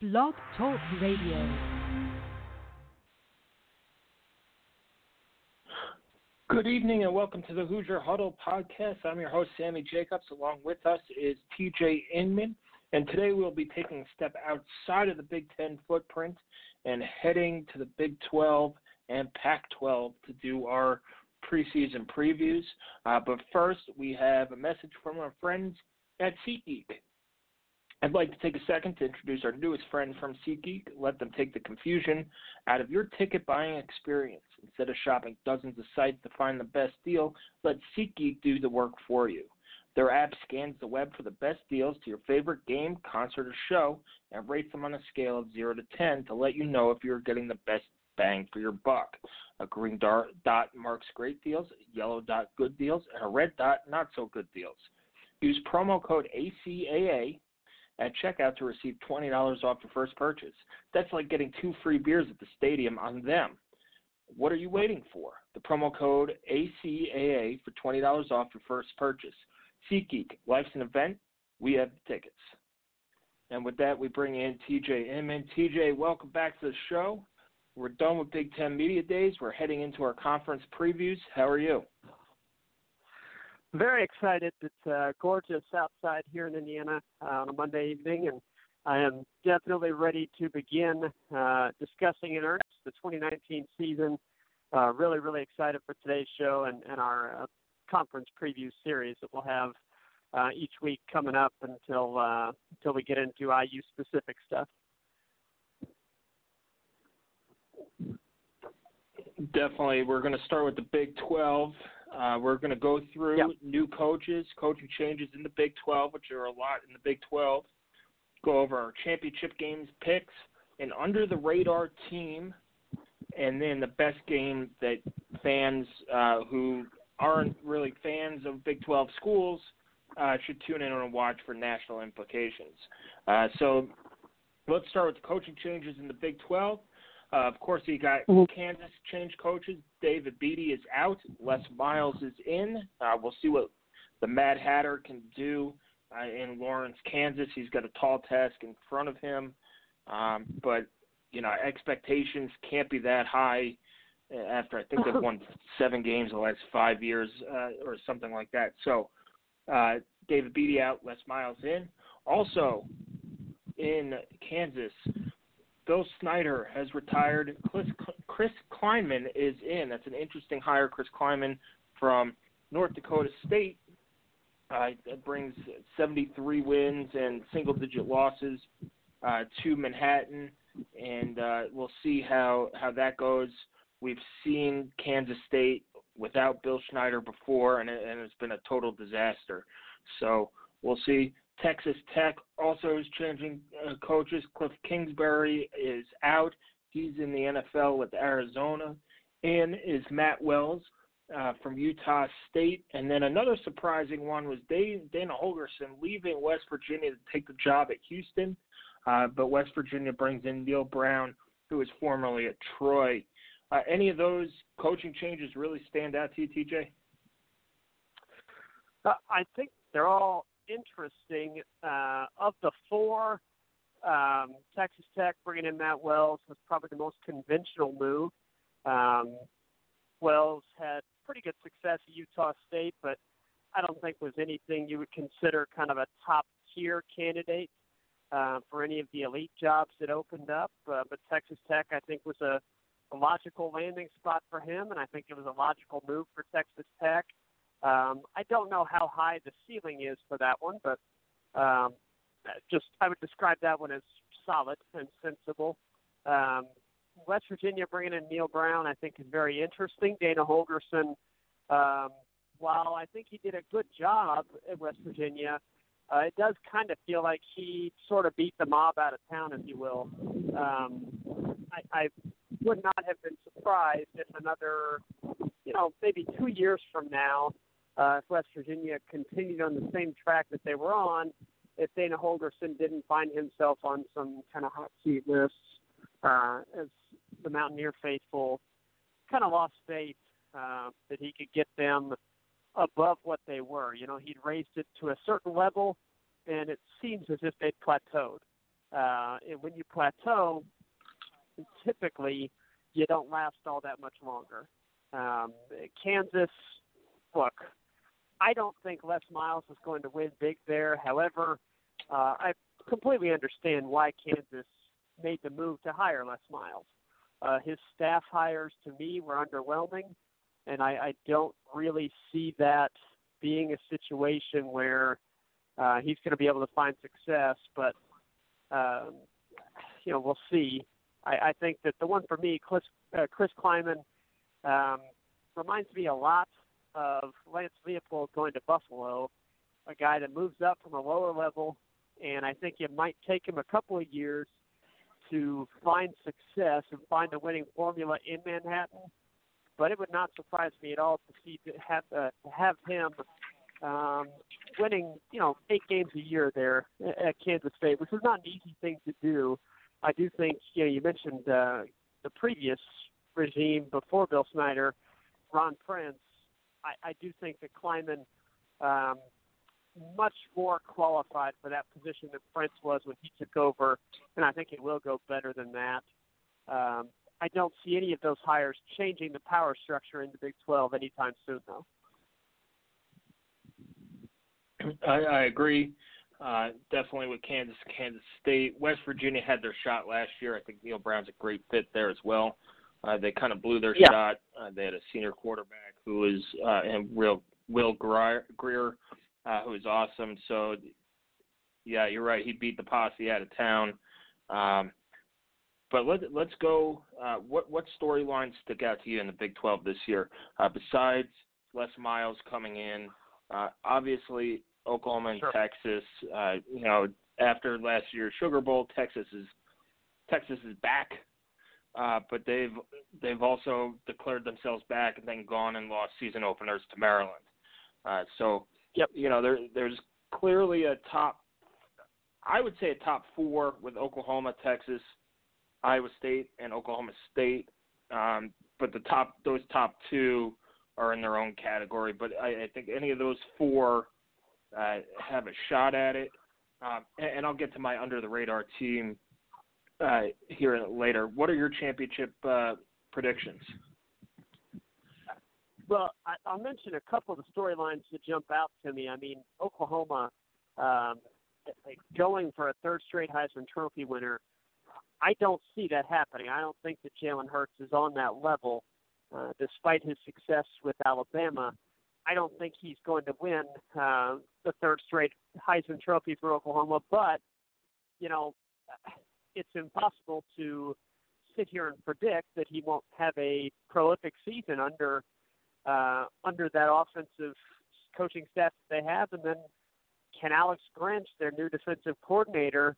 Blog Talk Radio. Good evening and welcome to the Hoosier Huddle podcast. I'm your host, Sammy Jacobs. Along with us is TJ Inman. And today we'll be taking a step outside of the Big Ten footprint and heading to the Big 12 and Pac 12 to do our preseason previews. Uh, but first, we have a message from our friends at SeatGeek. I'd like to take a second to introduce our newest friend from SeatGeek. Let them take the confusion out of your ticket buying experience. Instead of shopping dozens of sites to find the best deal, let SeatGeek do the work for you. Their app scans the web for the best deals to your favorite game, concert, or show and rates them on a scale of 0 to 10 to let you know if you're getting the best bang for your buck. A green dot marks great deals, a yellow dot good deals, and a red dot not so good deals. Use promo code ACAA at checkout to receive $20 off your first purchase. That's like getting two free beers at the stadium on them. What are you waiting for? The promo code ACAA for $20 off your first purchase. SeatGeek, life's an event. We have the tickets. And with that, we bring in TJ Inman. TJ, welcome back to the show. We're done with Big Ten Media Days. We're heading into our conference previews. How are you? Very excited. It's uh, gorgeous outside here in Indiana uh, on a Monday evening, and I am definitely ready to begin uh, discussing in earnest the 2019 season. Uh, really, really excited for today's show and, and our uh, conference preview series that we'll have uh, each week coming up until uh, until we get into IU specific stuff. Definitely, we're going to start with the Big 12. Uh, we're going to go through yep. new coaches, coaching changes in the Big 12, which are a lot in the Big 12. Go over our championship games picks, an under the radar team, and then the best game that fans uh, who aren't really fans of Big 12 schools uh, should tune in and watch for national implications. Uh, so let's start with the coaching changes in the Big 12. Uh, of course, you got mm-hmm. Kansas change coaches. David Beaty is out. Les Miles is in. Uh, we'll see what the Mad Hatter can do uh, in Lawrence, Kansas. He's got a tall task in front of him, um, but you know expectations can't be that high after I think they've won seven games in the last five years uh, or something like that. So uh, David Beaty out, Les Miles in. Also in Kansas, Bill Snyder has retired. Chris, Chris Klieman is in. That's an interesting hire. Chris Klieman from North Dakota State uh, brings 73 wins and single digit losses uh, to Manhattan, and uh, we'll see how, how that goes. We've seen Kansas State without Bill Snyder before, and, it, and it's been a total disaster. So we'll see. Texas Tech also is changing uh, coaches. Cliff Kingsbury is out. He's in the NFL with Arizona. In is Matt Wells uh, from Utah State. And then another surprising one was Dana Holgorsen leaving West Virginia to take the job at Houston. Uh, but West Virginia brings in Neal Brown, who was formerly at Troy. Uh, any of those coaching changes really stand out to you, TJ? Uh, I think they're all interesting. Uh, of the four, um, Texas Tech bringing in Matt Wells was probably the most conventional move. Um, Wells had pretty good success at Utah State, but I don't think was anything you would consider kind of a top tier candidate uh, for any of the elite jobs that opened up. Uh, but Texas Tech, I think, was a, a logical landing spot for him, and I think it was a logical move for Texas Tech. Um, I don't know how high the ceiling is for that one, but um, just I would describe that one as solid and sensible. Um, West Virginia bringing in Neal Brown, I think, is very interesting. Dana Holgorsen, um, while I think he did a good job at West Virginia, uh, it does kind of feel like he sort of beat the mob out of town, if you will. Um, I, I would not have been surprised if another, you know, maybe two years from now, uh, if West Virginia continued on the same track that they were on, if Dana Holgorsen didn't find himself on some kind of hot seat list, uh, as the Mountaineer faithful kind of lost faith uh, that he could get them above what they were. You know, he'd raised it to a certain level, and it seems as if they'd plateaued. Uh, and when you plateau, typically you don't last all that much longer. Um, Kansas, look, I don't think Les Miles is going to win big there. However, uh, I completely understand why Kansas made the move to hire Les Miles. Uh, his staff hires to me were underwhelming, and I, I don't really see that being a situation where uh, he's going to be able to find success. But um, you know, we'll see. I, I think that the one for me, Chris, uh, Chris Klieman, um, reminds me a lot of Lance Leipold going to Buffalo, a guy that moves up from a lower level, and I think it might take him a couple of years to find success and find a winning formula in Manhattan. But it would not surprise me at all to see to have uh, to have him um, winning, you know, eight games a year there at Kansas State, which is not an easy thing to do. I do think, you know, you mentioned uh, the previous regime before Bill Snyder, Ron Prince. I, I do think that Klieman um, much more qualified for that position than Prince was when he took over, and I think it will go better than that. Um, I don't see any of those hires changing the power structure in the Big 12 anytime soon, though. I, I agree. Uh, definitely with Kansas, Kansas State, West Virginia had their shot last year. I think Neal Brown's a great fit there as well. Uh, they kind of blew their yeah. shot. Uh, they had a senior quarterback who was uh, and real Will Grier, Grier uh, who was awesome. So, yeah, you're right. He beat the posse out of town. Um, but let let's go. Uh, what what storylines stick out to you in the Big 12 this year? Uh, besides Les Miles coming in, uh, obviously Oklahoma and sure. Texas. Uh, you know, after last year's Sugar Bowl, Texas is Texas is back, uh, but they've they've also declared themselves back and then gone and lost season openers to Maryland. Uh, so Yep. You know, there there's clearly a top I would say a top four with Oklahoma, Texas, Iowa State, and Oklahoma State. Um, but the top those top two are in their own category. But I, I think any of those four uh, have a shot at it. Um, and, and I'll get to my under the radar team uh, here later. What are your championship uh, predictions? Well, I, I'll mention a couple of the storylines that jump out to me. I mean, Oklahoma um, going for a third straight Heisman Trophy winner. I don't see that happening. I don't think that Jalen Hurts is on that level, uh, despite his success with Alabama. I don't think he's going to win uh, the third straight Heisman Trophy for Oklahoma. But you know, it's impossible to sit here and predict that he won't have a prolific season under uh, under that offensive coaching staff that they have, and then can Alex Grinch, their new defensive coordinator,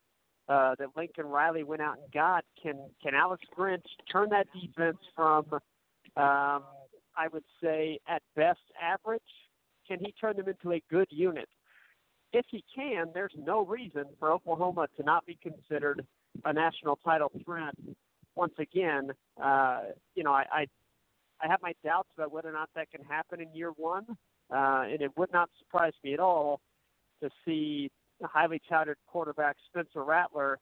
uh, that Lincoln Riley went out and got, can can Alex Grinch turn that defense from, um, I would say, at best average? Can he turn them into a good unit? If he can, there's no reason for Oklahoma to not be considered a national title threat once again. Uh, you know, I, I I have my doubts about whether or not that can happen in year one, uh, and it would not surprise me at all to see the highly touted quarterback Spencer Rattler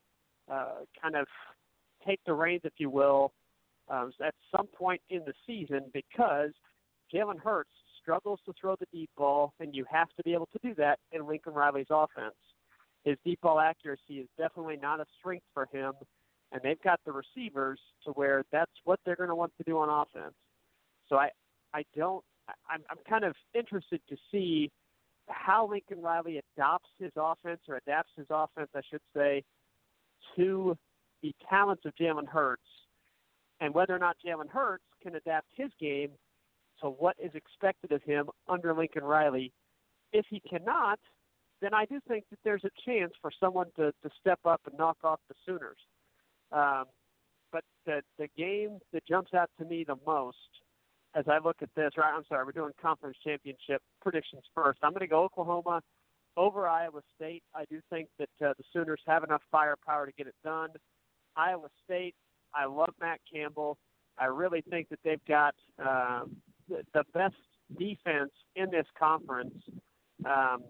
uh, kind of take the reins, if you will, um, at some point in the season because Jalen Hurts struggles to throw the deep ball, and you have to be able to do that in Lincoln Riley's offense. His deep ball accuracy is definitely not a strength for him, and they've got the receivers to where that's what they're going to want to do on offense. So I, I don't. I'm, I'm kind of interested to see how Lincoln Riley adopts his offense or adapts his offense, I should say, to the talents of Jalen Hurts, and whether or not Jalen Hurts can adapt his game to what is expected of him under Lincoln Riley. If he cannot, then I do think that there's a chance for someone to, to step up and knock off the Sooners. Um, but the the game that jumps out to me the most as I look at this, right? I'm sorry, we're doing conference championship predictions first. I'm going to go Oklahoma over Iowa State. I do think that uh, the Sooners have enough firepower to get it done. Iowa State, I love Matt Campbell. I really think that they've got um, the, the best defense in this conference. Um,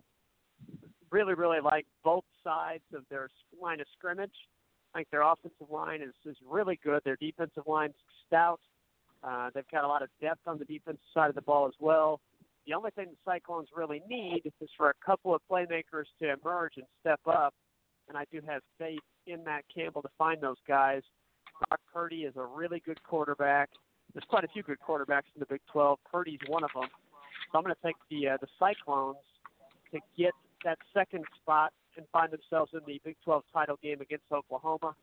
really, really like both sides of their line of scrimmage. I think their offensive line is, is really good. Their defensive line's stout. Uh, they've got a lot of depth on the defensive side of the ball as well. The only thing the Cyclones really need is for a couple of playmakers to emerge and step up. And I do have faith in Matt Campbell to find those guys. Brock Purdy is a really good quarterback. There's quite a few good quarterbacks in the Big 12. Purdy's one of them. So I'm going to take the uh, the Cyclones to get that second spot and find themselves in the Big 12 title game against Oklahoma.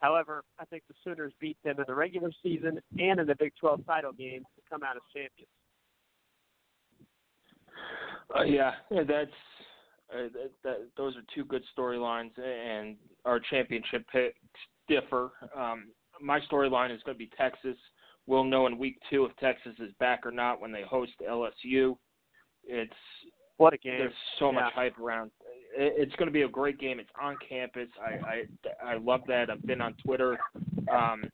However, I think the Sooners beat them in the regular season and in the Big 12 title game to come out as champions. Uh, yeah, that's uh, that, that, those are two good storylines, and our championship picks differ. Um, my storyline is going to be Texas. We'll know in week two if Texas is back or not when they host LSU. It's what a game! There's so yeah. much hype around. It's going to be a great game. It's on campus. I I, I love that. I've been on Twitter um,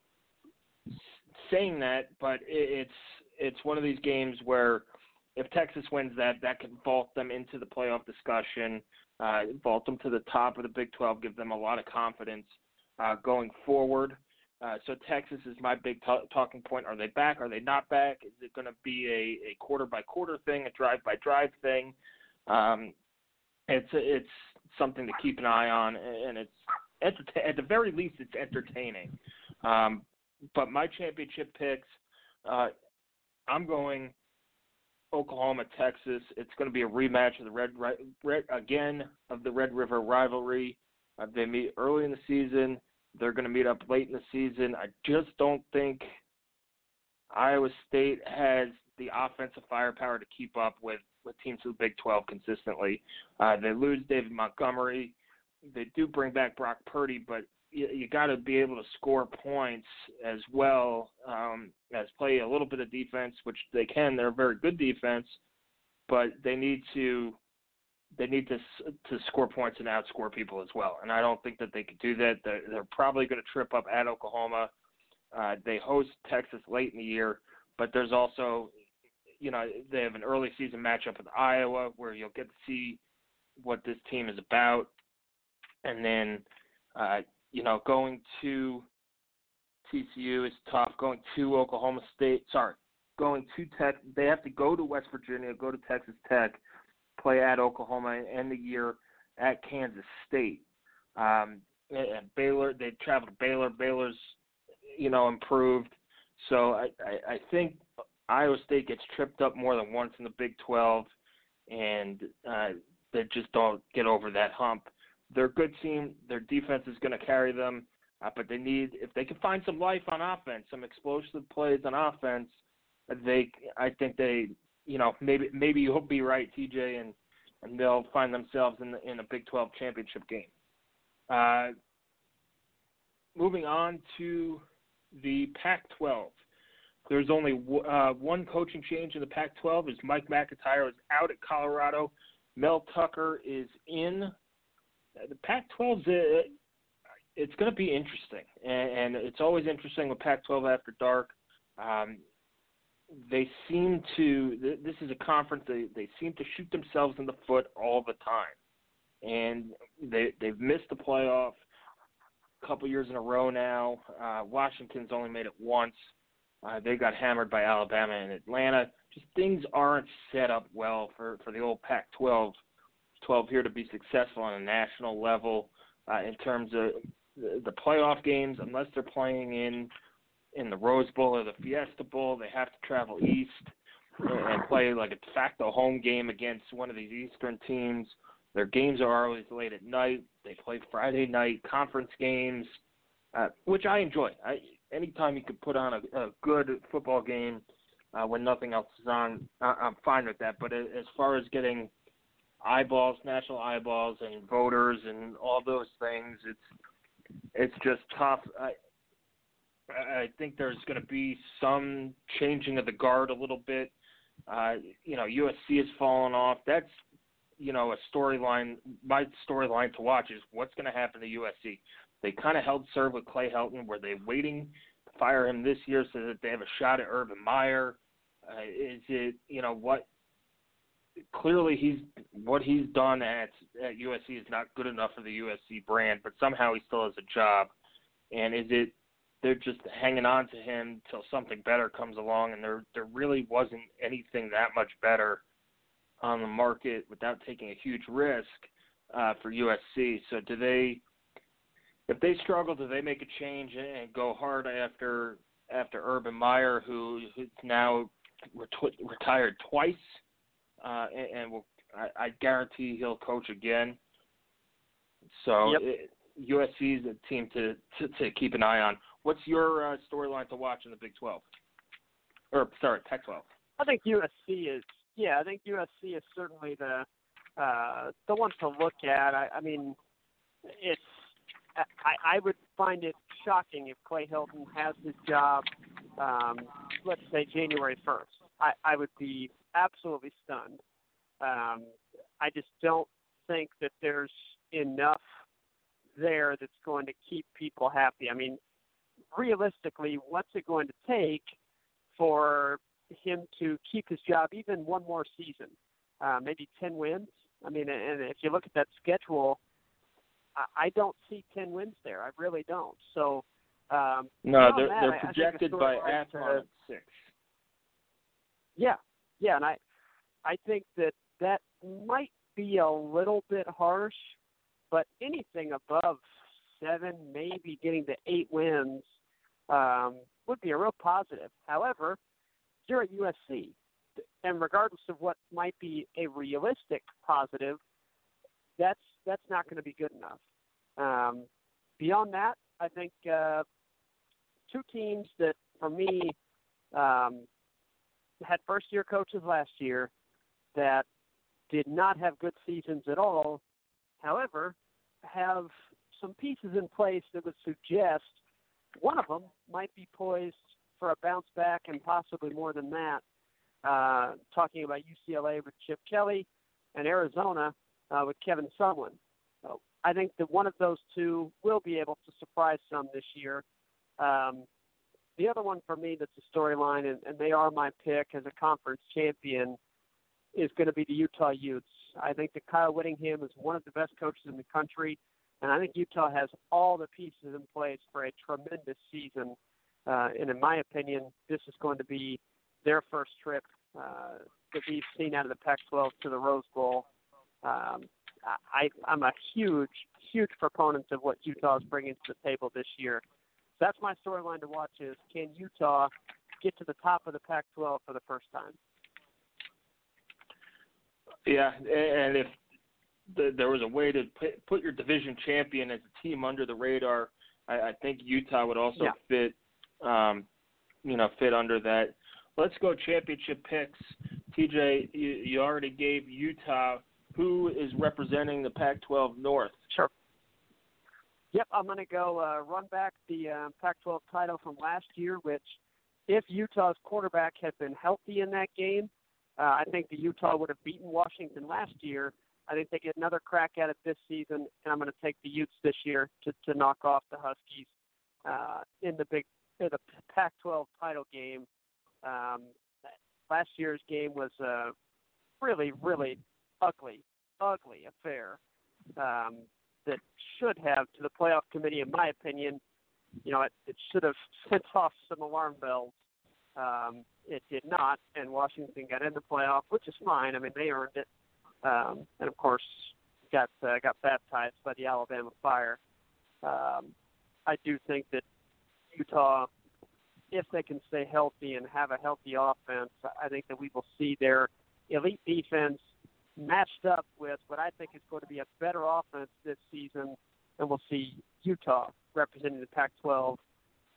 saying that, but it's it's one of these games where if Texas wins that, that can vault them into the playoff discussion, uh, vault them to the top of the Big 12, give them a lot of confidence uh, going forward. Uh, so Texas is my big t- talking point. Are they back? Are they not back? Is it going to be a, a quarter by quarter thing, a drive by drive thing? Um, it's it's something to keep an eye on, and it's at the, at the very least it's entertaining. Um, but my championship picks, uh, I'm going Oklahoma, Texas. It's going to be a rematch of the Red, Red again of the Red River rivalry. Uh, they meet early in the season. They're going to meet up late in the season. I just don't think Iowa State has the offensive firepower to keep up with with teams of the Big 12 consistently. Uh, they lose David Montgomery. They do bring back Brock Purdy, but you, you got to be able to score points as well um, as play a little bit of defense, which they can. They're a very good defense, but they need to they need to to score points and outscore people as well. And I don't think that they could do that. They're, they're probably going to trip up at Oklahoma. Uh, they host Texas late in the year, but there's also, you know, they have an early season matchup with Iowa where you'll get to see what this team is about, and then, uh, you know, going to TCU is tough. Going to Oklahoma State, sorry, going to Tech, they have to go to West Virginia, go to Texas Tech play at Oklahoma and end the year at Kansas State. Um, and Baylor, they traveled to Baylor. Baylor's, you know, improved. So I, I, I think Iowa State gets tripped up more than once in the Big 12, and uh, they just don't get over that hump. They're a good team. Their defense is going to carry them, uh, but they need if they can find some life on offense, some explosive plays on offense. They, I think they you know, maybe maybe you'll be right, TJ, and and they'll find themselves in the, in a Big 12 championship game. Uh, moving on to the Pac-12. There's only uh, one coaching change in the Pac-12. Is Mike MacIntyre is out at Colorado. Mel Tucker is in. The Pac-12's uh, it's going to be interesting, and, and it's always interesting with Pac-12 after dark. Um, they seem to this is a conference they they seem to shoot themselves in the foot all the time. And they they've missed the playoff a couple years in a row now. Uh washington's only made it once. Uh they got hammered by alabama and atlanta. Just things aren't set up well for for the old pac 12 12 here to be successful on a national level uh in terms of the, the playoff games unless they're playing in in the Rose Bowl or the Fiesta Bowl. They have to travel east and play like a de facto home game against one of these Eastern teams. Their games are always late at night. They play Friday night conference games, uh, which I enjoy. I, anytime you could put on a, a good football game uh, when nothing else is on, I, I'm fine with that. But as far as getting eyeballs, national eyeballs, and voters, and all those things. It's it's just tough. I I think there's going to be some changing of the guard a little bit. Uh, you know, USC has fallen off. That's you know a storyline. My storyline to watch is what's going to happen to USC. They kind of held serve with Clay Helton. Were they waiting to fire him this year so that they have a shot at Urban Meyer? Uh, is it you know what? Clearly, he's what he's done at at USC is not good enough for the USC brand, but somehow he still has a job. And is it they're just hanging on to him till something better comes along, and there there really wasn't anything that much better on the market without taking a huge risk uh, for USC. So do they, if they struggle, do they make a change and go hard after after Urban Meyer, who who's now ret- retired twice, uh, and, and will I, I guarantee he'll coach again. So yep. it, USC is a team to, to to keep an eye on. What's your uh, storyline to watch in the Big 12? Or sorry, Pac-12. I think USC is yeah, I think USC is certainly the uh, the one to look at. I, I mean, it's I, I would find it shocking if Clay Helton has his job, um, let's say January 1st. I, I would be absolutely stunned. Um, I just don't think that there's enough there that's going to keep people happy. I mean, realistically, what's it going to take for him to keep his job even one more season? Uh, maybe 10 wins? I mean, and if you look at that schedule, I, I don't see 10 wins there. I really don't. So, um, no, they're, that, they're I, projected I by Athlon at six. Yeah, yeah, and I, I think that that might be a little bit harsh, but anything above seven, maybe getting to eight wins, um, would be a real positive. However, you're at USC, and regardless of what might be a realistic positive, that's that's not going to be good enough. Um, beyond that, I think uh, two teams that, for me, um, had first-year coaches last year that did not have good seasons at all. However, have some pieces in place that would suggest one of them might be poised for a bounce back and possibly more than that. Uh, talking about UCLA with Chip Kelly and Arizona uh, with Kevin Sumlin. So I think that one of those two will be able to surprise some this year. Um, the other one for me that's a storyline, and, and they are my pick as a conference champion, is going to be the Utah Utes. I think that Kyle Whittingham is one of the best coaches in the country. And I think Utah has all the pieces in place for a tremendous season. Uh, and in my opinion, this is going to be their first trip uh, that we've seen out of the Pac-12 to the Rose Bowl. Um, I, I'm a huge, huge proponent of what Utah is bringing to the table this year. So that's my storyline to watch: is can Utah get to the top of the Pac-12 for the first time? Yeah, and if the, there was a way to put, put your division champion as a team under the radar. I, I think Utah would also yeah. fit, um, you know, fit under that. Let's go championship picks. TJ, you, you already gave Utah. Who is representing the Pac-12 North? Sure. Yep, I'm going to go uh, run back the uh, Pac-12 title from last year, which, if Utah's quarterback had been healthy in that game, uh, I think the Utah would have beaten Washington last year. I think they get another crack at it this season, and I'm going to take the Utes this year to, to knock off the Huskies uh, in the big in the Pac-12 title game. Um, last year's game was a really, really ugly, ugly affair um, that should have, to the playoff committee, in my opinion, you know, it, it should have sent off some alarm bells. Um, it did not, and Washington got in the playoff, which is fine. I mean, they earned it um, and of course got uh, got baptized by the Alabama Fire. Um, I do think that Utah, if they can stay healthy and have a healthy offense, I think that we will see their elite defense matched up with what I think is going to be a better offense this season, and we'll see Utah representing the Pac-12.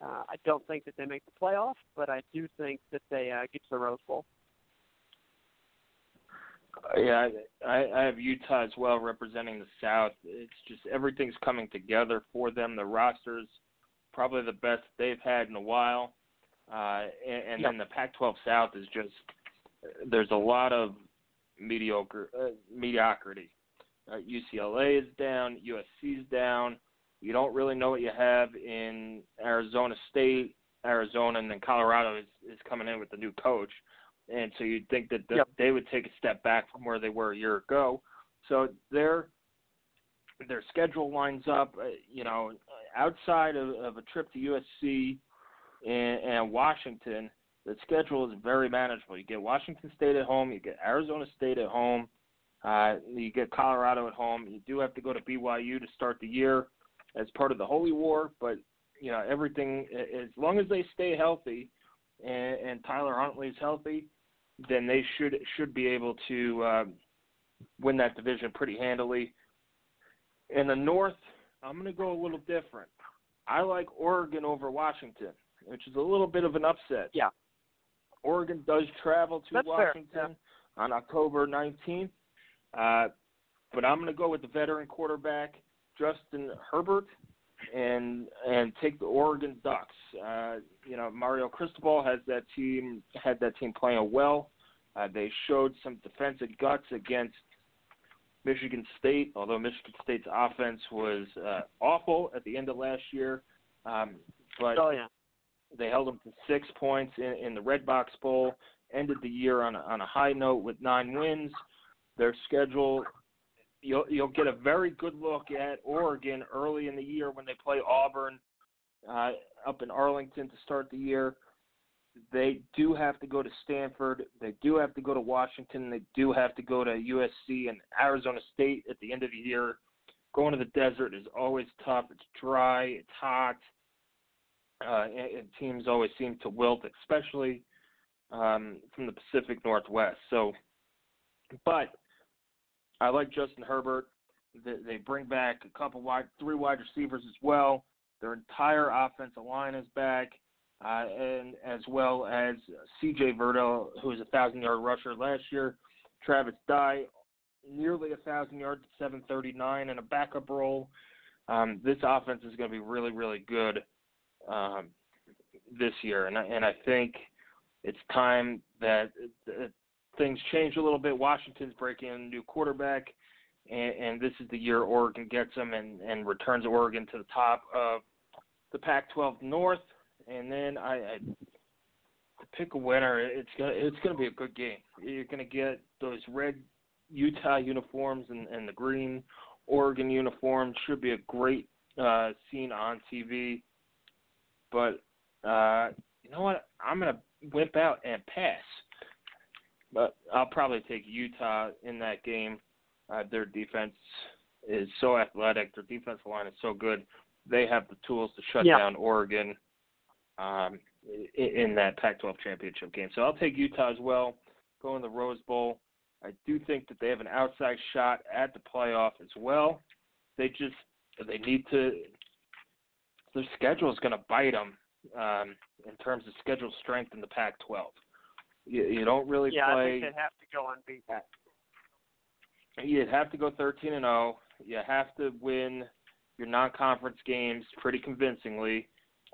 Uh, I don't think that they make the playoff, but I do think that they uh, get to the Rose Bowl. Yeah, I, I have Utah as well representing the South. It's just everything's coming together for them. The roster's probably the best they've had in a while, uh, and, and yep. then the Pac-12 South is just there's a lot of mediocre uh, mediocrity. Uh, UCLA is down, USC is down. You don't really know what you have in Arizona State, Arizona, and then Colorado is is coming in with the new coach and so you'd think that the, yep. they would take a step back from where they were a year ago. So their their schedule lines up, uh, you know, outside of, of a trip to USC and, and Washington. The schedule is very manageable. You get Washington State at home, you get Arizona State at home, uh, you get Colorado at home. You do have to go to BYU to start the year as part of the Holy War, but you know everything as long as they stay healthy and, and Tyler Huntley's healthy, then they should should be able to um, win that division pretty handily. In the North, I'm going to go a little different. I like Oregon over Washington, which is a little bit of an upset. Yeah. Oregon does travel to That's Washington fair. On October 19th, uh, but I'm going to go with the veteran quarterback Justin Herbert and and take the Oregon Ducks. Uh, you know, Mario Cristobal has that team had that team playing well. Uh, they showed some defensive guts against Michigan State, although Michigan State's offense was uh, awful at the end of last year. Um, but oh yeah, they held them to six points in, in the Redbox Bowl. Ended the year on a, on a high note with nine wins. Their schedule you'll you'll get a very good look at Oregon early in the year when they play Auburn uh, up in Arlington to start the year. They do have to go to Stanford. They do have to go to Washington. They do have to go to USC and Arizona State at the end of the year. Going to the desert is always tough. It's dry. It's hot. Uh, and, and teams always seem to wilt, especially um, from the Pacific Northwest. So, but I like Justin Herbert. They, bring back a couple wide, three wide receivers as well. Their entire offensive line is back, uh, and as well as C.J. Verdell, who was a thousand-yard rusher last year. Travis Dye, nearly a thousand yards 739 in a backup role. Um, this offense is going to be really, really good um, this year, and I, and I think it's time that things change a little bit. Washington's breaking in a new quarterback, and, and this is the year Oregon gets them and, and returns Oregon to the top of the Pac-12 North. And then I, I to pick a winner, it's gonna it's gonna be a good game. You're gonna get those red Utah uniforms and, and the green Oregon uniforms. Should be a great uh, scene on TV. But uh, you know what? I'm gonna whip out and pass but I'll probably take Utah in that game. Uh, their defense is so athletic. Their defensive line is so good. They have the tools to shut yeah. down Oregon um, in, that Pac-12 championship game. So I'll take Utah as well. Go in the Rose Bowl. I do think that they have an outside shot at the playoff as well. They just they need to. Their schedule is going to bite them um, in terms of schedule strength in the Pac-12. You, you don't really yeah, play. I think they'd have to go unbeaten. You'd have to go 13 and 0. You have to win your non-conference games pretty convincingly,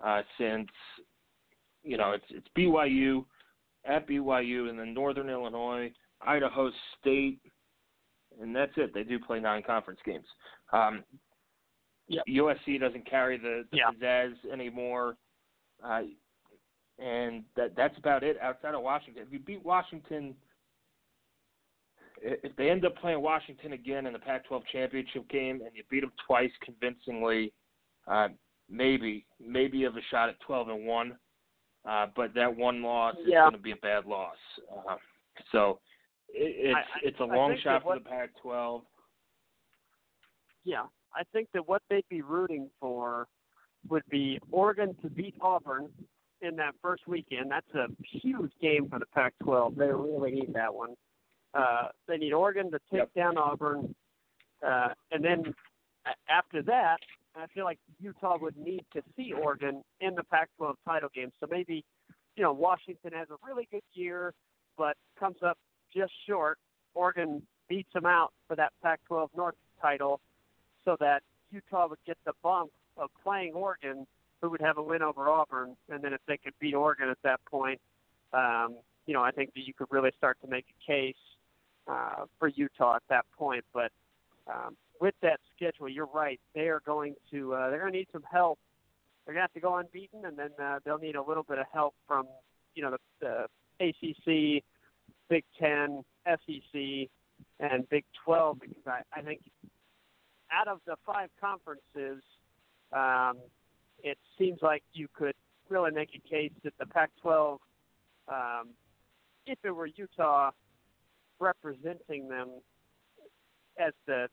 uh, since you know it's it's BYU at BYU and then Northern Illinois, Idaho State, and that's it. They do play non-conference games. Um, yep. USC doesn't carry the, the yeah. pizzazz anymore. Uh, and that that's about it outside of Washington. If you beat Washington, if they end up playing Washington again in the Pac-12 championship game and you beat them twice convincingly, uh, maybe maybe you have a shot at 12 and one. Uh, but that one loss is going to be a bad loss. Uh, so it, it's I, it's a I long shot for what, the Pac-12. Yeah, I think that what they'd be rooting for would be Oregon to beat Auburn in that first weekend. That's a huge game for the Pac-12. They really need that one. Uh, they need Oregon to take Yep. down Auburn, uh, and then after that, I feel like Utah would need to see Oregon in the Pac-12 title game. So maybe, you know, Washington has a really good year, but comes up just short. Oregon beats them out for that Pac-12 North title, so that Utah would get the bump of playing Oregon, who would have a win over Auburn, and then if they could beat Oregon at that point, um, you know, I think that you could really start to make a case uh, for Utah at that point. But um, with that schedule, you're right. They are going to uh, they're going to need some help. They're going to have to go unbeaten, and then uh, they'll need a little bit of help from you know the, the ACC, Big Ten, SEC, and Big 12 because I, I think out of the five conferences, um, it seems like you could really make a case that the Pac-12, um, if it were Utah representing them as the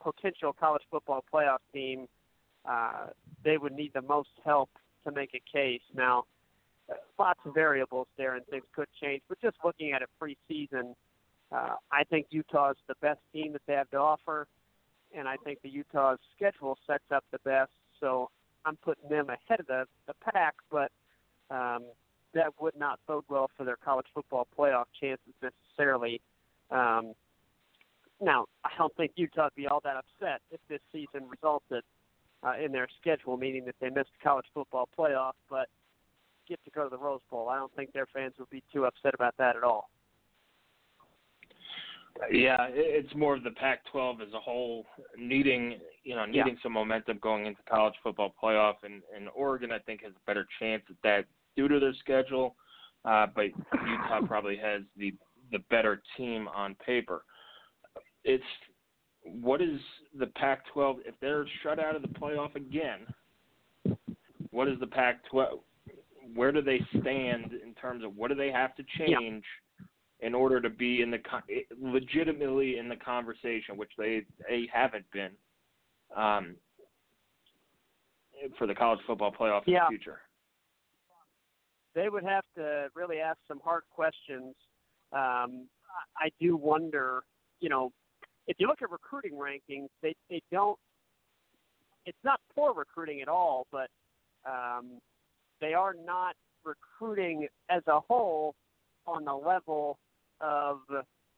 potential college football playoff team, uh, they would need the most help to make a case. Now, lots of variables there, and things could change. But just looking at it preseason, uh, I think Utah is the best team that they have to offer, and I think the Utah's schedule sets up the best. So I'm putting them ahead of the the pack, but um, that would not bode well for their college football playoff chances necessarily. Um, now, I don't think Utah would be all that upset if this season resulted uh, in their schedule, meaning that they missed the college football playoff, but get to go to the Rose Bowl. I don't think their fans would be too upset about that at all. Yeah, it's more of the Pac-12 as a whole needing, you know, needing yeah. some momentum going into college football playoff, and, and Oregon I think has a better chance at that due to their schedule, uh, but Utah probably has the the better team on paper. It's what is the Pac-12 if they're shut out of the playoff again? What is the Pac-12? Where do they stand in terms of what do they have to change? Yeah in order to be in the legitimately in the conversation, which they they haven't been um, for the college football playoff yeah. in the future. They would have to really ask some hard questions. Um, I do wonder, you know, if you look at recruiting rankings, they they don't. It's not poor recruiting at all, but um, they are not recruiting as a whole on the level of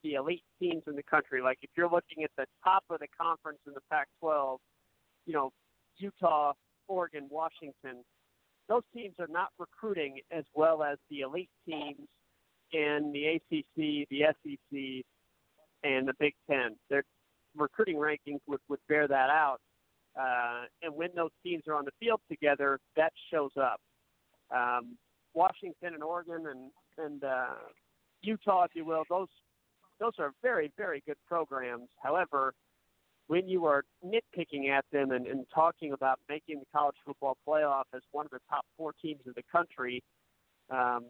the elite teams in the country. Like if you're looking at the top of the conference in the Pac-12, you know, Utah, Oregon, Washington, those teams are not recruiting as well as the elite teams in the ACC, the SEC, and the Big Ten. Their recruiting rankings would, would bear that out. Uh, and when those teams are on the field together, that shows up. Um, Washington and Oregon and and uh, Utah, if you will, those those are very very good programs. However, when you are nitpicking at them and, and talking about making the college football playoff as one of the top four teams in the country, um,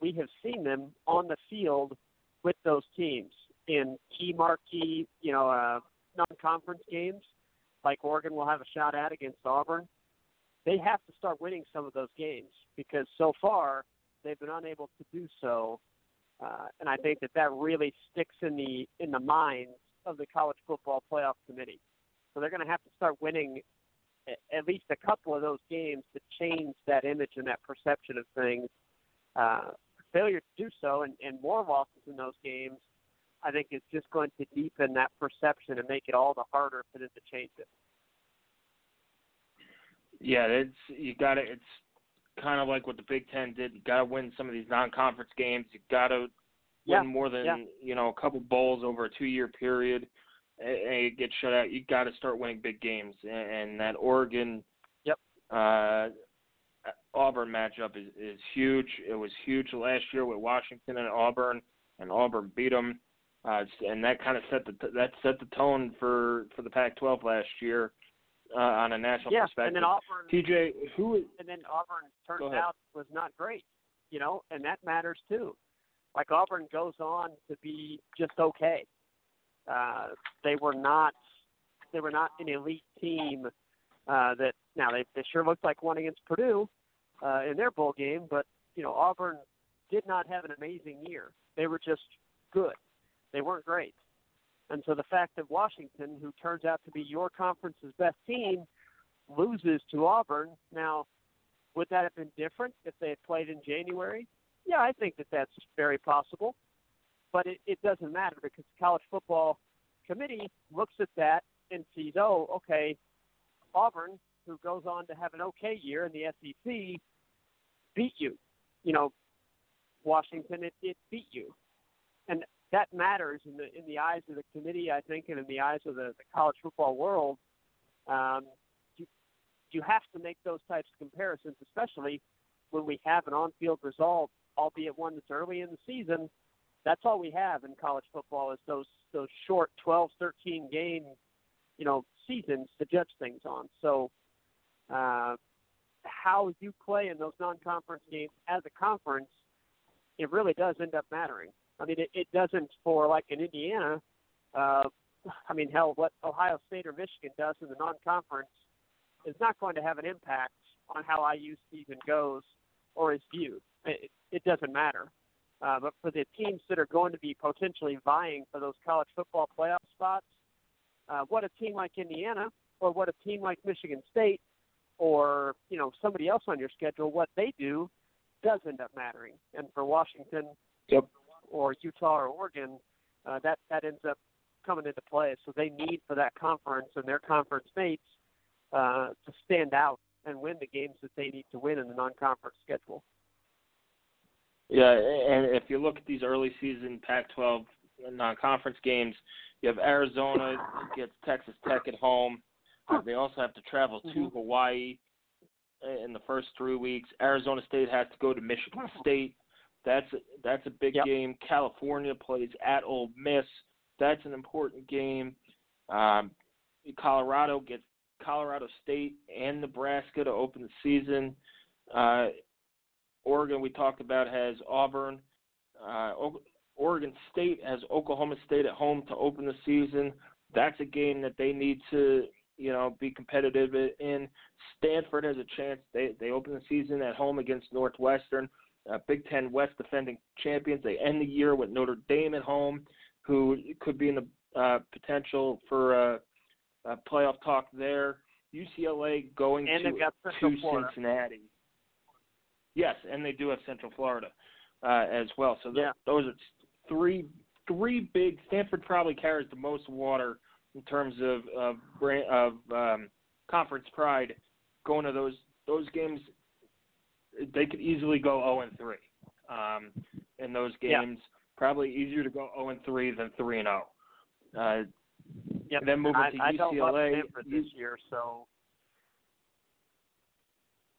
we have seen them on the field with those teams in key marquee, you know, uh, non-conference games, like Oregon will have a shot at against Auburn. They have to start winning some of those games because so far they've been unable to do so uh, and I think that that really sticks in the in the minds of the college football playoff committee. So they're going to have to start winning at least a couple of those games to change that image and that perception of things. Uh, failure to do so and, and more losses in those games, I think, is just going to deepen that perception and make it all the harder for them to change it. Yeah, it's you got to. It's kind of like what the Big Ten did. You got to win some of these non-conference games. You got to yeah. win more than yeah. you know a couple bowls over a two-year period, and, and get shut out. You got to start winning big games, and, and that Oregon, yep, uh, Auburn matchup is is huge. It was huge last year with Washington and Auburn, and Auburn beat them. Uh, and that kind of set the that set the tone for for the Pac-12 last year uh, on a national yeah, perspective. and then Auburn, TJ, who and then Auburn turns out was not great, you know, and that matters too. Like Auburn goes on to be just okay. Uh, they were not they were not an elite team uh, that now they they sure looked like one against Purdue uh, in their bowl game, but you know Auburn did not have an amazing year. They were just good. They weren't great. And so the fact that Washington, who turns out to be your conference's best team, loses to Auburn, now, would that have been different if they had played in January? Yeah, I think that that's very possible. but it, it doesn't matter because the college football committee looks at that and sees, oh, okay, Auburn, who goes on to have an okay year in the SEC, beat you. You know, Washington, it, it beat you, and that matters in the in the eyes of the committee, I think, and in the eyes of the, the college football world. Um, you you have to make those types of comparisons, especially when we have an on-field result, albeit one that's early in the season. That's all we have in college football is those those short 12, 13 game, you know, seasons to judge things on. So, uh, how you play in those non-conference games as a conference, it really does end up mattering. I mean, it, it doesn't for like in Indiana. Uh, I mean, hell, what Ohio State or Michigan does in the non-conference is not going to have an impact on how IU season goes or is viewed. It, it doesn't matter. Uh, but for the teams that are going to be potentially vying for those college football playoff spots, uh, what a team like Indiana or what a team like Michigan State or you know somebody else on your schedule, what they do does end up mattering. And for Washington yep. Or Utah or Oregon, uh, that that ends up coming into play. So they need for that conference and their conference mates uh, to stand out and win the games that they need to win in the non-conference schedule. Yeah, and if you look at these early season Pac-12 non-conference games, you have Arizona gets Texas Tech at home. Uh, they also have to travel to mm-hmm. Hawaii in the first three weeks. Arizona State has to go to Michigan State. That's a, that's a big yep. game. California plays at Ole Miss. That's an important game. Um, Colorado gets Colorado State and Nebraska to open the season. Uh, Oregon, we talked about, has Auburn. Uh, Oregon State has Oklahoma State at home to open the season. That's a game that they need to, you know, be competitive in. Stanford has a chance. They they open the season at home against Northwestern, uh, Big Ten West defending champions. They end the year with Notre Dame at home, who could be in the uh, potential for a, a playoff talk there. UCLA going and to, to Cincinnati. Yes, and they do have Central Florida uh, as well. So th- yeah. those are three three big. Stanford probably carries the most water in terms of of, of um, conference pride. Going to those those games, they could easily go 0 and 3 um, in those games. Yeah. Probably easier to go 0 and 3 than 3 and 0. Uh, yep. Then moving I, to I UCLA. don't love Stanford this year, so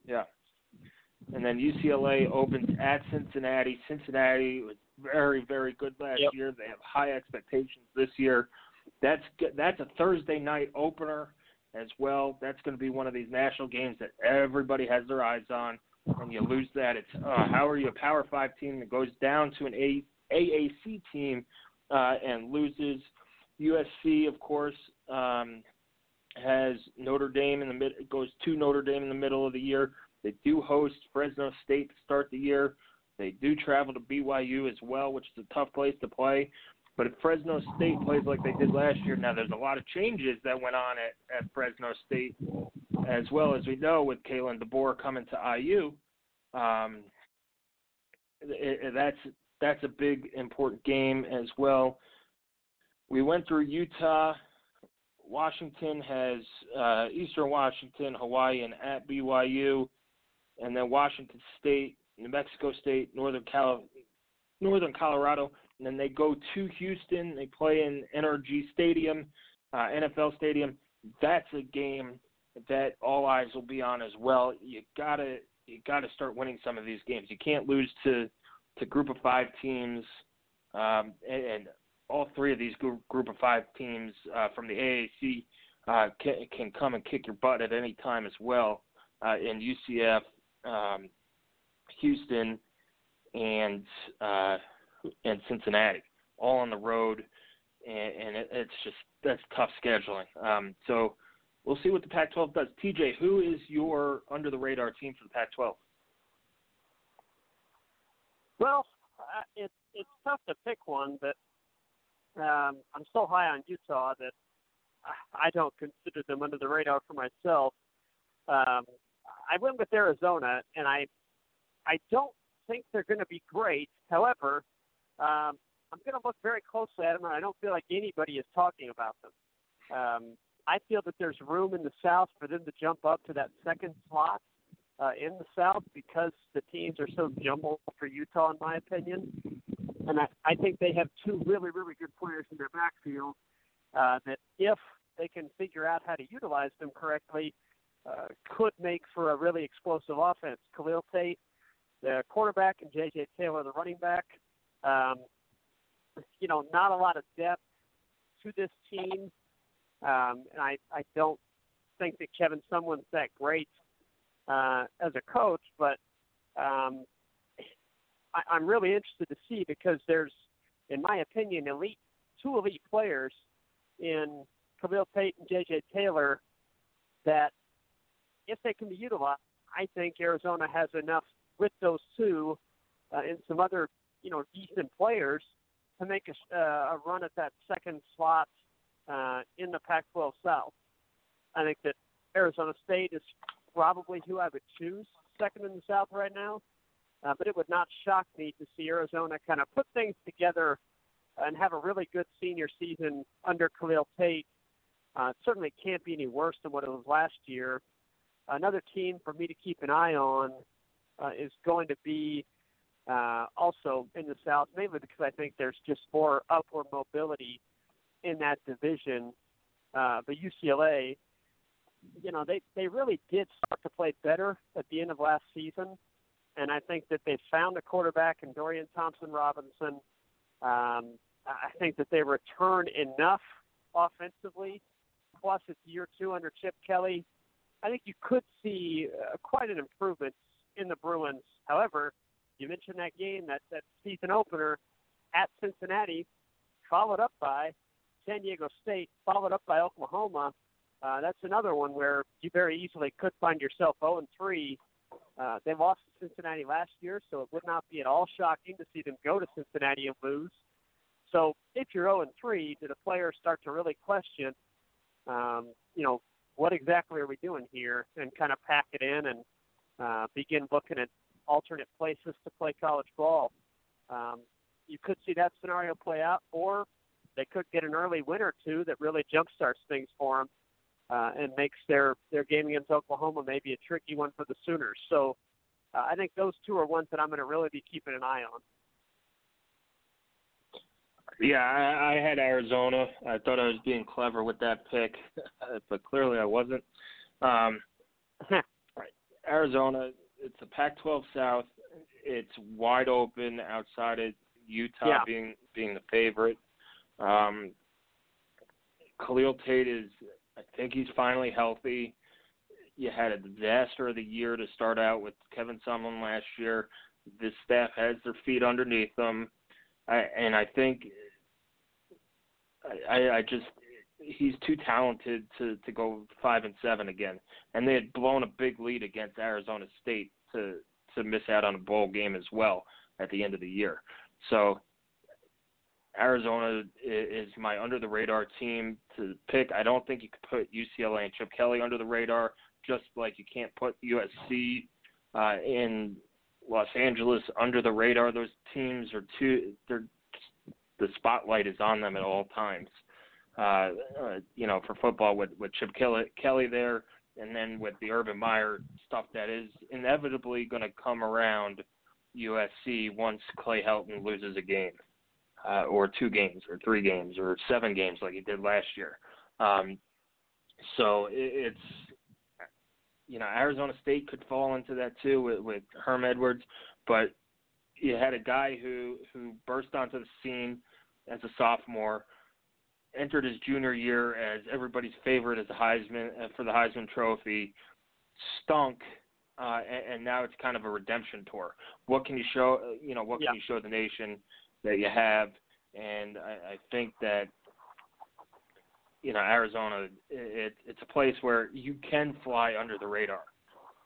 yeah. And then UCLA opens at Cincinnati. Cincinnati was very, very good last yep. year. They have high expectations this year. That's that's a Thursday night opener as well. That's going to be one of these national games that everybody has their eyes on. And you lose that, it's uh, how are you a Power Five team that goes down to an a- AAC team uh, and loses? USC, of course, um, has Notre Dame in the mid goes to Notre Dame in the middle of the year. They do host Fresno State to start the year. They do travel to BYU as well, which is a tough place to play. But if Fresno State plays like they did last year, now there's a lot of changes that went on at, at Fresno State, as well as we know with Kalen DeBoer coming to IU. Um, it, it, that's that's a big important game as well. We went through Utah. Washington has uh, Eastern Washington, Hawaii, and at BYU and then Washington State, New Mexico State, Northern Cal, Northern Colorado, and then they go to Houston. They play in NRG Stadium, uh, NFL Stadium. That's a game that all eyes will be on as well. You gotta you gotta start winning some of these games. You can't lose to to group of five teams, um, and, and all three of these group, group of five teams uh, from the AAC uh, can, can come and kick your butt at any time as well. Uh, and UCF um, Houston, and uh, and Cincinnati, all on the road, and, and it, it's just that's tough scheduling. Um, so we'll see what the Pac-12 does. TJ, who is your under the radar team for the Pac-12? Well, uh, it's it's tough to pick one, but um, I'm so high on Utah that I don't consider them under the radar for myself. Um, I went with Arizona, and I I don't think they're going to be great. However, um, I'm going to look very closely at them, and I don't feel like anybody is talking about them. Um, I feel that there's room in the South for them to jump up to that second slot uh, in the South because the teams are so jumbled for Utah, in my opinion. And I, I think they have two really, really good players in their backfield uh, that, if they can figure out how to utilize them correctly, uh, could make for a really explosive offense. Khalil Tate, the quarterback, and J.J. Taylor, the running back. Um, you know, not a lot of depth to this team. Um, and I, I don't think that Kevin Sumlin's that great uh, as a coach, but um, I, I'm really interested to see because there's, in my opinion, elite two elite players in Khalil Tate and J.J. Taylor that, if they can be utilized, I think Arizona has enough with those two uh, and some other, you know, decent players to make a, uh, a run at that second slot uh, in the Pac-12 South. I think that Arizona State is probably who I would choose second in the South right now. Uh, but it would not shock me to see Arizona kind of put things together and have a really good senior season under Khalil Tate. Uh, certainly can't be any worse than what it was last year. Another team for me to keep an eye on uh, is going to be uh, also in the South, mainly because I think there's just more upward mobility in that division. Uh, but UCLA, you know, they they really did start to play better at the end of last season, and I think that they found a quarterback in Dorian Thompson Robinson. Um, I think that they returned enough offensively. Plus, it's year two under Chip Kelly. I think you could see uh, quite an improvement in the Bruins. However, you mentioned that game, that that season opener at Cincinnati, followed up by San Diego State, followed up by Oklahoma. Uh, that's another one where you very easily could find yourself 0 and 3. Uh, they lost to Cincinnati last year, so it would not be at all shocking to see them go to Cincinnati and lose. So if you're 0 and 3, do the players start to really question, um, you know, what exactly are we doing here, and kind of pack it in and uh, begin looking at alternate places to play college ball. Um, you could see that scenario play out, or they could get an early win or two that really jumpstarts things for them uh, and makes their their game against Oklahoma maybe a tricky one for the Sooners. So uh, I think those two are ones that I'm going to really be keeping an eye on. Yeah, I, I had Arizona. I thought I was being clever with that pick, but clearly I wasn't. Um, Arizona, it's a Pac-12 South. It's wide open outside of Utah yeah. being being the favorite. Um, Khalil Tate is, I think he's finally healthy. You had a disaster of the year to start out with Kevin Sumlin last year. This staff has their feet underneath them, I, and I think I, I just he's too talented to to go five and seven again. And they had blown a big lead against Arizona State to to miss out on a bowl game as well at the end of the year. So Arizona is my under the radar team to pick. I don't think you could put UCLA and Chip Kelly under the radar, just like you can't put USC uh, in Los Angeles under the radar. Those teams are too. They're the spotlight is on them at all times. Uh, uh, you know, for football with with Chip Kelly, Kelly there, and then with the Urban Meyer stuff that is inevitably going to come around USC once Clay Helton loses a game, uh, or two games, or three games, or seven games like he did last year. Um, so it, it's you know Arizona State could fall into that too with, with Herm Edwards, but you had a guy who who burst onto the scene as a sophomore entered his junior year as everybody's favorite as a Heisman uh, for the Heisman Trophy, stunk, uh, and, and now it's kind of a redemption tour. What can you show? Uh, you know, what can yeah. you show the nation that you have? And I, I think that you know Arizona, it, it's a place where you can fly under the radar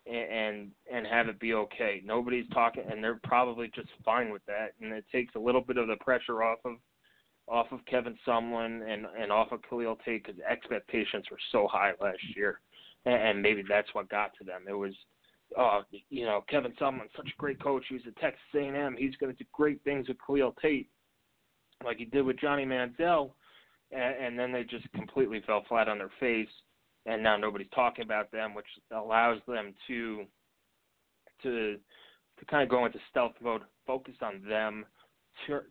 and and have it be okay. Nobody's talking, and they're probably just fine with that. And it takes a little bit of the pressure off of off of Kevin Sumlin and and off of Khalil Tate because expectations were so high last year, and, and maybe that's what got to them. It was, uh, you know, Kevin Sumlin, such a great coach. He's at Texas A&M. He's going to do great things with Khalil Tate. like he did with Johnny Manziel, and, and then they just completely fell flat on their face, and now nobody's talking about them, which allows them to to to kind of go into stealth mode, focus on them, tur-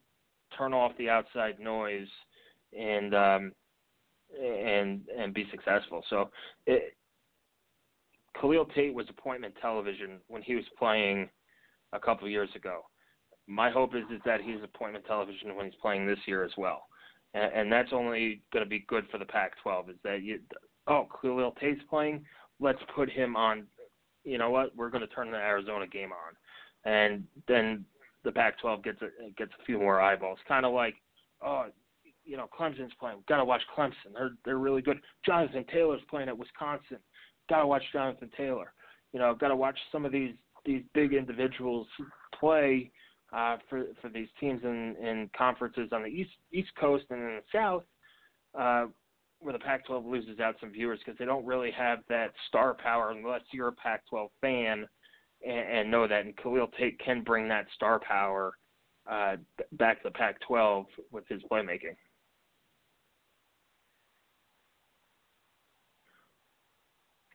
turn off the outside noise, and um, and and be successful. So, it, Khalil Tate was appointment television when he was playing a couple years ago. My hope is is that he's appointment television when he's playing this year as well, and, and that's only going to be good for the Pac-12. Is that you? Oh, Khalil Tate's playing. Let's put him on. You know what? We're going to turn the Arizona game on, and then the Pac-12 gets a gets a few more eyeballs. Kind of like, oh, you know, Clemson's playing. We've Got to watch Clemson. They're they're really good. Jonathan Taylor's playing at Wisconsin. Got to watch Jonathan Taylor. You know, got to watch some of these these big individuals play uh, for for these teams in in conferences on the east east coast and in the south, uh, where the Pac-12 loses out some viewers because they don't really have that star power unless you're a Pac-12 fan and, and know that. And Khalil Tate can bring that star power uh, back to the Pac-12 with his playmaking.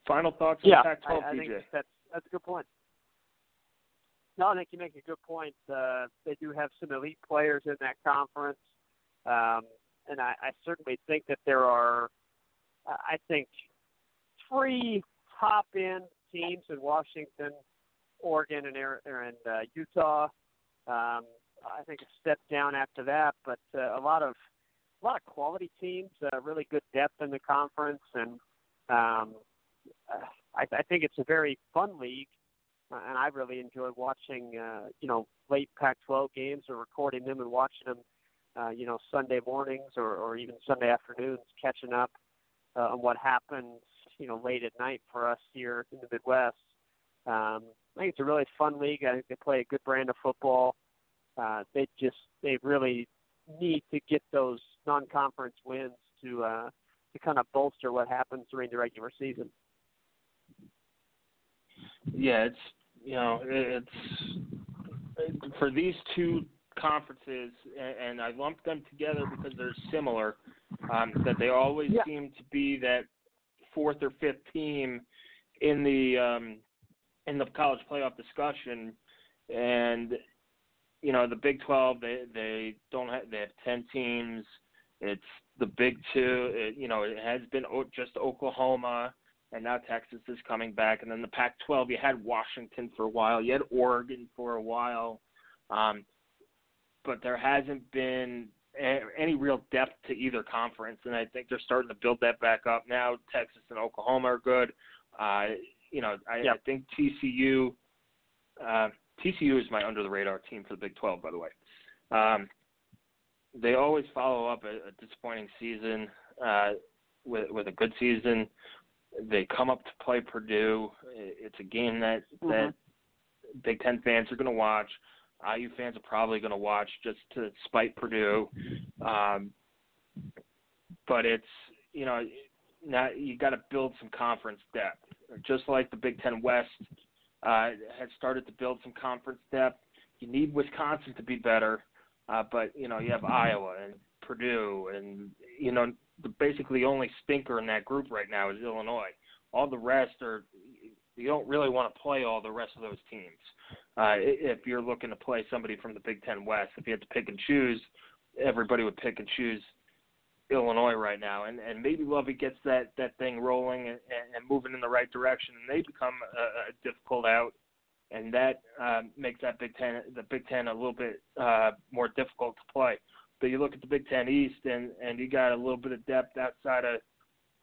Final thoughts on yeah, Pac-12, I, I TJ? think that's that's a good point. No, I think you make a good point. Uh, they do have some elite players in that conference, um, and I, I certainly think that there are, I think, three top-end teams in Washington, Oregon, and, and uh, Utah. Um, I think a step down after that, but uh, a lot of a lot of quality teams, uh, really good depth in the conference, and um, I, I think it's a very fun league uh, and I really enjoy watching, uh, you know, late Pac-12 games or recording them and watching them, uh, you know, Sunday mornings or, or even Sunday afternoons, catching up uh, on what happens, you know, late at night for us here in the Midwest. Um, I think it's a really fun league. I think they play a good brand of football. Uh, they just they really need to get those non-conference wins to uh, to kind of bolster what happens during the regular season. Yeah, it's you know, it's for these two conferences, and I lumped them together because they're similar. Um, that they always yeah. seem to be that fourth or fifth team in the um, in the college playoff discussion, and you know the Big Twelve they they don't have they have ten teams. It's the Big Two. It, you know it has been just Oklahoma and now Texas is coming back. And then the Pac-12, you had Washington for a while, you had Oregon for a while, um, but there hasn't been any real depth to either conference, and I think they're starting to build that back up now. Texas and Oklahoma are good. Uh, you know, I, yep. I think TCU. Uh, TCU is my under the radar team for the Big 12, by the way. Um, they always follow up a, a disappointing season uh, with with a good season. They come up to play Purdue. It's a game that mm-hmm. that Big Ten fans are going to watch. IU fans are probably going to watch just to spite Purdue. Um, but it's you know now you got to build some conference depth, just like the Big Ten West uh, has started to build some conference depth. You need Wisconsin to be better, uh, but you know you have Iowa and Purdue, and you know the basically only stinker in that group right now is Illinois. All the rest are you don't really want to play all the rest of those teams. Uh, if you're looking to play somebody from the Big Ten West, if you had to pick and choose, everybody would pick and choose Illinois right now, and and maybe Lovie gets that that thing rolling and, and moving in the right direction, and they become a, a difficult out, and that uh, makes that Big Ten the Big Ten a little bit uh, more difficult to play. But you look at the Big Ten East, and and you got a little bit of depth outside of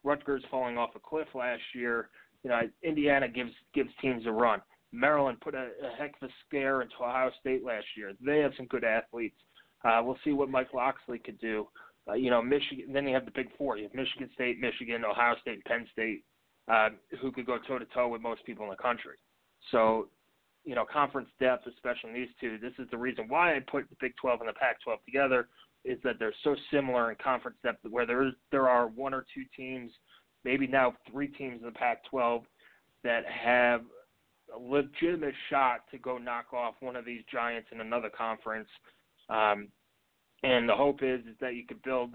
Rutgers falling off a cliff last year. You know, Indiana gives gives teams a run. Maryland put a, a heck of a scare into Ohio State last year. They have some good athletes. Uh, we'll see what Mike Locksley could do. Uh, you know, Michigan. Then you have the Big Four. You have Michigan State, Michigan, Ohio State, and Penn State, uh, who could go toe to toe with most people in the country. So, you know, conference depth, especially in these two. This is the reason why I put the Big 12 and the Pac-12 together is that they're so similar in conference depth where there is there are one or two teams, maybe now three teams in the Pac-12 that have a legitimate shot to go knock off one of these giants in another conference. Um, and the hope is is that you could build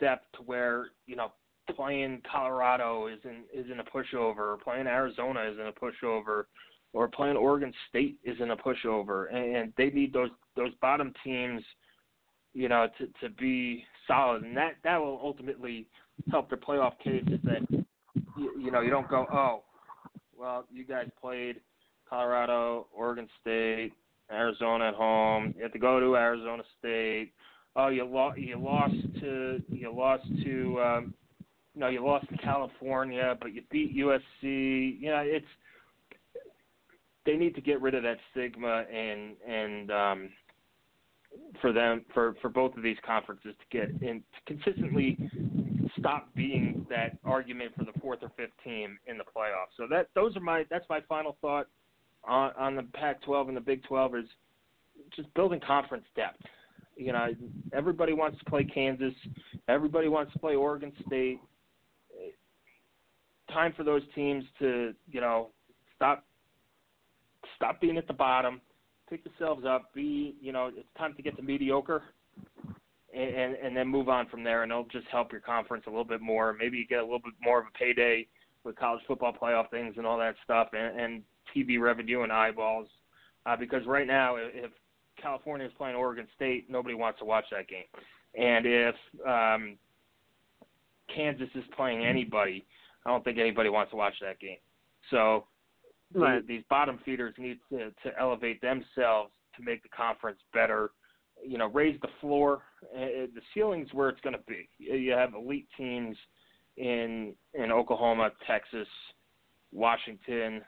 depth to where you know playing Colorado isn't isn't a pushover, or playing Arizona isn't a pushover, or playing Oregon State isn't a pushover, and they need those those bottom teams, you know, to to be solid, and that that will ultimately help their playoff case. Is that you, you know you don't go oh, well you guys played Colorado, Oregon State, Arizona at home. You have to go to Arizona State. Oh, you lost. You lost to. You lost to. Um, you know, you lost to California, but you beat USC. You know, it's. They need to get rid of that stigma and and um, for them for for both of these conferences to get in to consistently stop being that argument for the fourth or fifth team in the playoffs. So that those are my that's my final thought on, on the Pac-12 and the Big 12 is just building conference depth. You know, everybody wants to play Kansas. Everybody wants to play Oregon State. Time for those teams to, you know, stop stop being at the bottom, pick themselves up, be, you know, it's time to get to mediocre and, and and then move on from there and it'll just help your conference a little bit more. Maybe you get a little bit more of a payday with college football playoff things and all that stuff and, and TV revenue and eyeballs. Uh, because right now, if California is playing Oregon State, nobody wants to watch that game. And if um, Kansas is playing anybody, I don't think anybody wants to watch that game. So right. the, these bottom feeders need to, to elevate themselves to make the conference better. You know, raise the floor. Uh, the ceiling's where it's going to be. You have elite teams in in Oklahoma, Texas, Washington,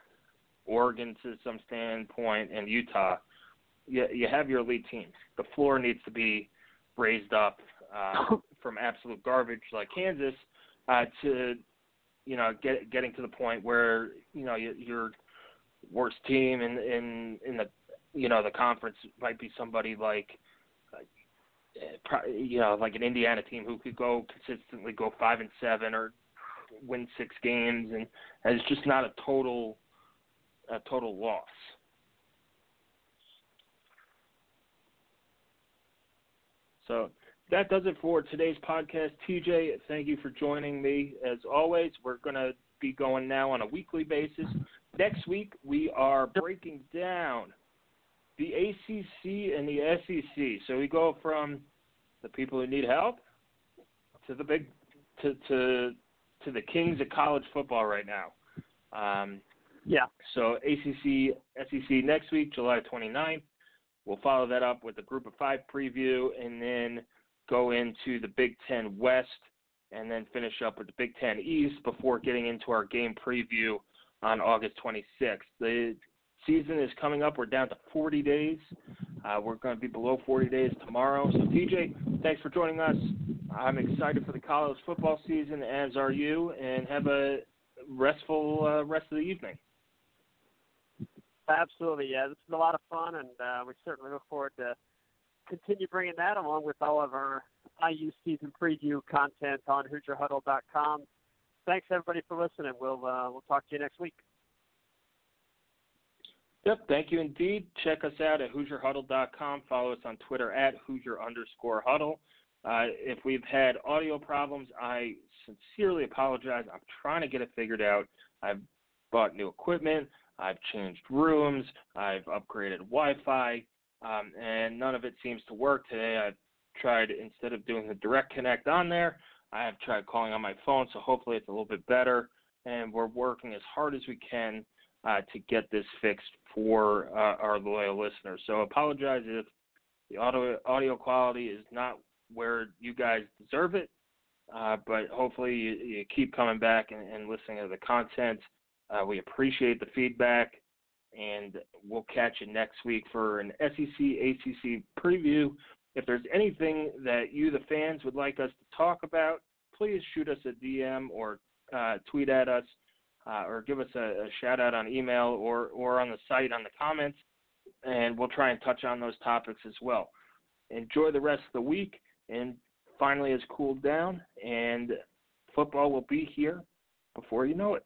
Oregon to some standpoint, and Utah, you, you have your elite teams. The floor needs to be raised up uh, from absolute garbage like Kansas uh, to you know get, getting to the point where you know you, your worst team in in in the you know the conference might be somebody like uh, you know like an Indiana team who could go consistently go five and seven or win six games and, and it's just not a total a total loss. So that does it for today's podcast. TJ, thank you for joining me as always. We're going to be going now on a weekly basis. Next week, we are breaking down the ACC and the SEC. So we go from the people who need help to the big to to to the kings of college football right now. Um, yeah. So ACC, SEC next week, July 29th. We'll follow that up with a Group of Five preview, and then go into the Big Ten West, and then finish up with the Big Ten East before getting into our game preview on August 26th. The season is coming up. We're down to 40 days. Uh, we're going to be below 40 days tomorrow. So, TJ, thanks for joining us. I'm excited for the college football season, as are you, and have a restful uh, rest of the evening. Absolutely, yeah. This is a lot of fun, and uh, we certainly look forward to continue bringing that along with all of our IU season preview content on HoosierHuddle.com. Thanks everybody for listening. We'll uh, we'll talk to you next week. Yep, thank you indeed. Check us out at HoosierHuddle.com. Follow us on Twitter at Hoosier underscore Huddle. Uh, if we've had audio problems, I sincerely apologize. I'm trying to get it figured out. I've bought new equipment. I've changed rooms, I've upgraded Wi-Fi, um, and none of it seems to work today. I've tried instead of doing the direct connect on there, I have tried calling on my phone, so hopefully it's a little bit better. And we're working as hard as we can uh, to get this fixed for uh, our loyal listeners. So apologize if the audio audio quality is not where you guys deserve it, uh, but hopefully you, you, keep coming back and, and listening to the content. Uh, we appreciate the feedback, and we'll catch you next week for an SEC ACC preview. If there's anything that you, the fans, would like us to talk about, please shoot us a DM or uh, tweet at us uh, or give us a, a, shout out on email or, or on the site on the comments, and we'll try and touch on those topics as well. Enjoy the rest of the week, and finally, it's cooled down, and football will be here before you know it.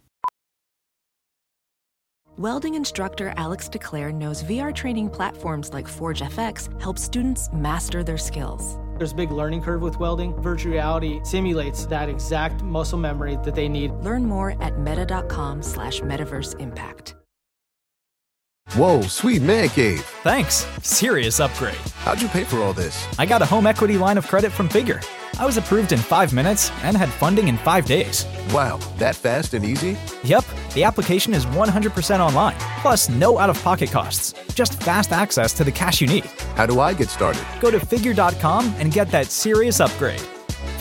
Welding instructor Alex DeClaire knows VR training platforms like Forge FX help students master their skills. There's a big learning curve with welding. Virtual reality simulates that exact muscle memory that they need. Learn more at meta.com slash metaverse impact. Whoa, sweet man cave. Thanks. Serious upgrade. How'd you pay for all this? I got a home equity line of credit from Figure. I was approved in five minutes and had funding in five days. Wow, that fast and easy? Yep, the application is 100% online, plus no out of pocket costs. Just fast access to the cash you need. How do I get started? Go to figure.com and get that serious upgrade.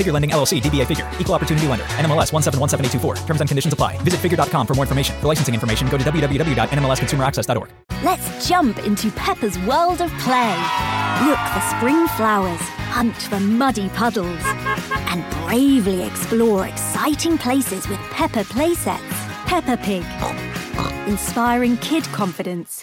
Figure Lending LLC, DBA Figure, Equal Opportunity Lender, NMLS 1717824. Terms and conditions apply. Visit figure.com for more information. For licensing information, go to www.nmlsconsumeraccess.org. Let's jump into Peppa's world of play. Look for spring flowers, hunt for muddy puddles, and bravely explore exciting places with Peppa playsets. Peppa Pig, inspiring kid confidence.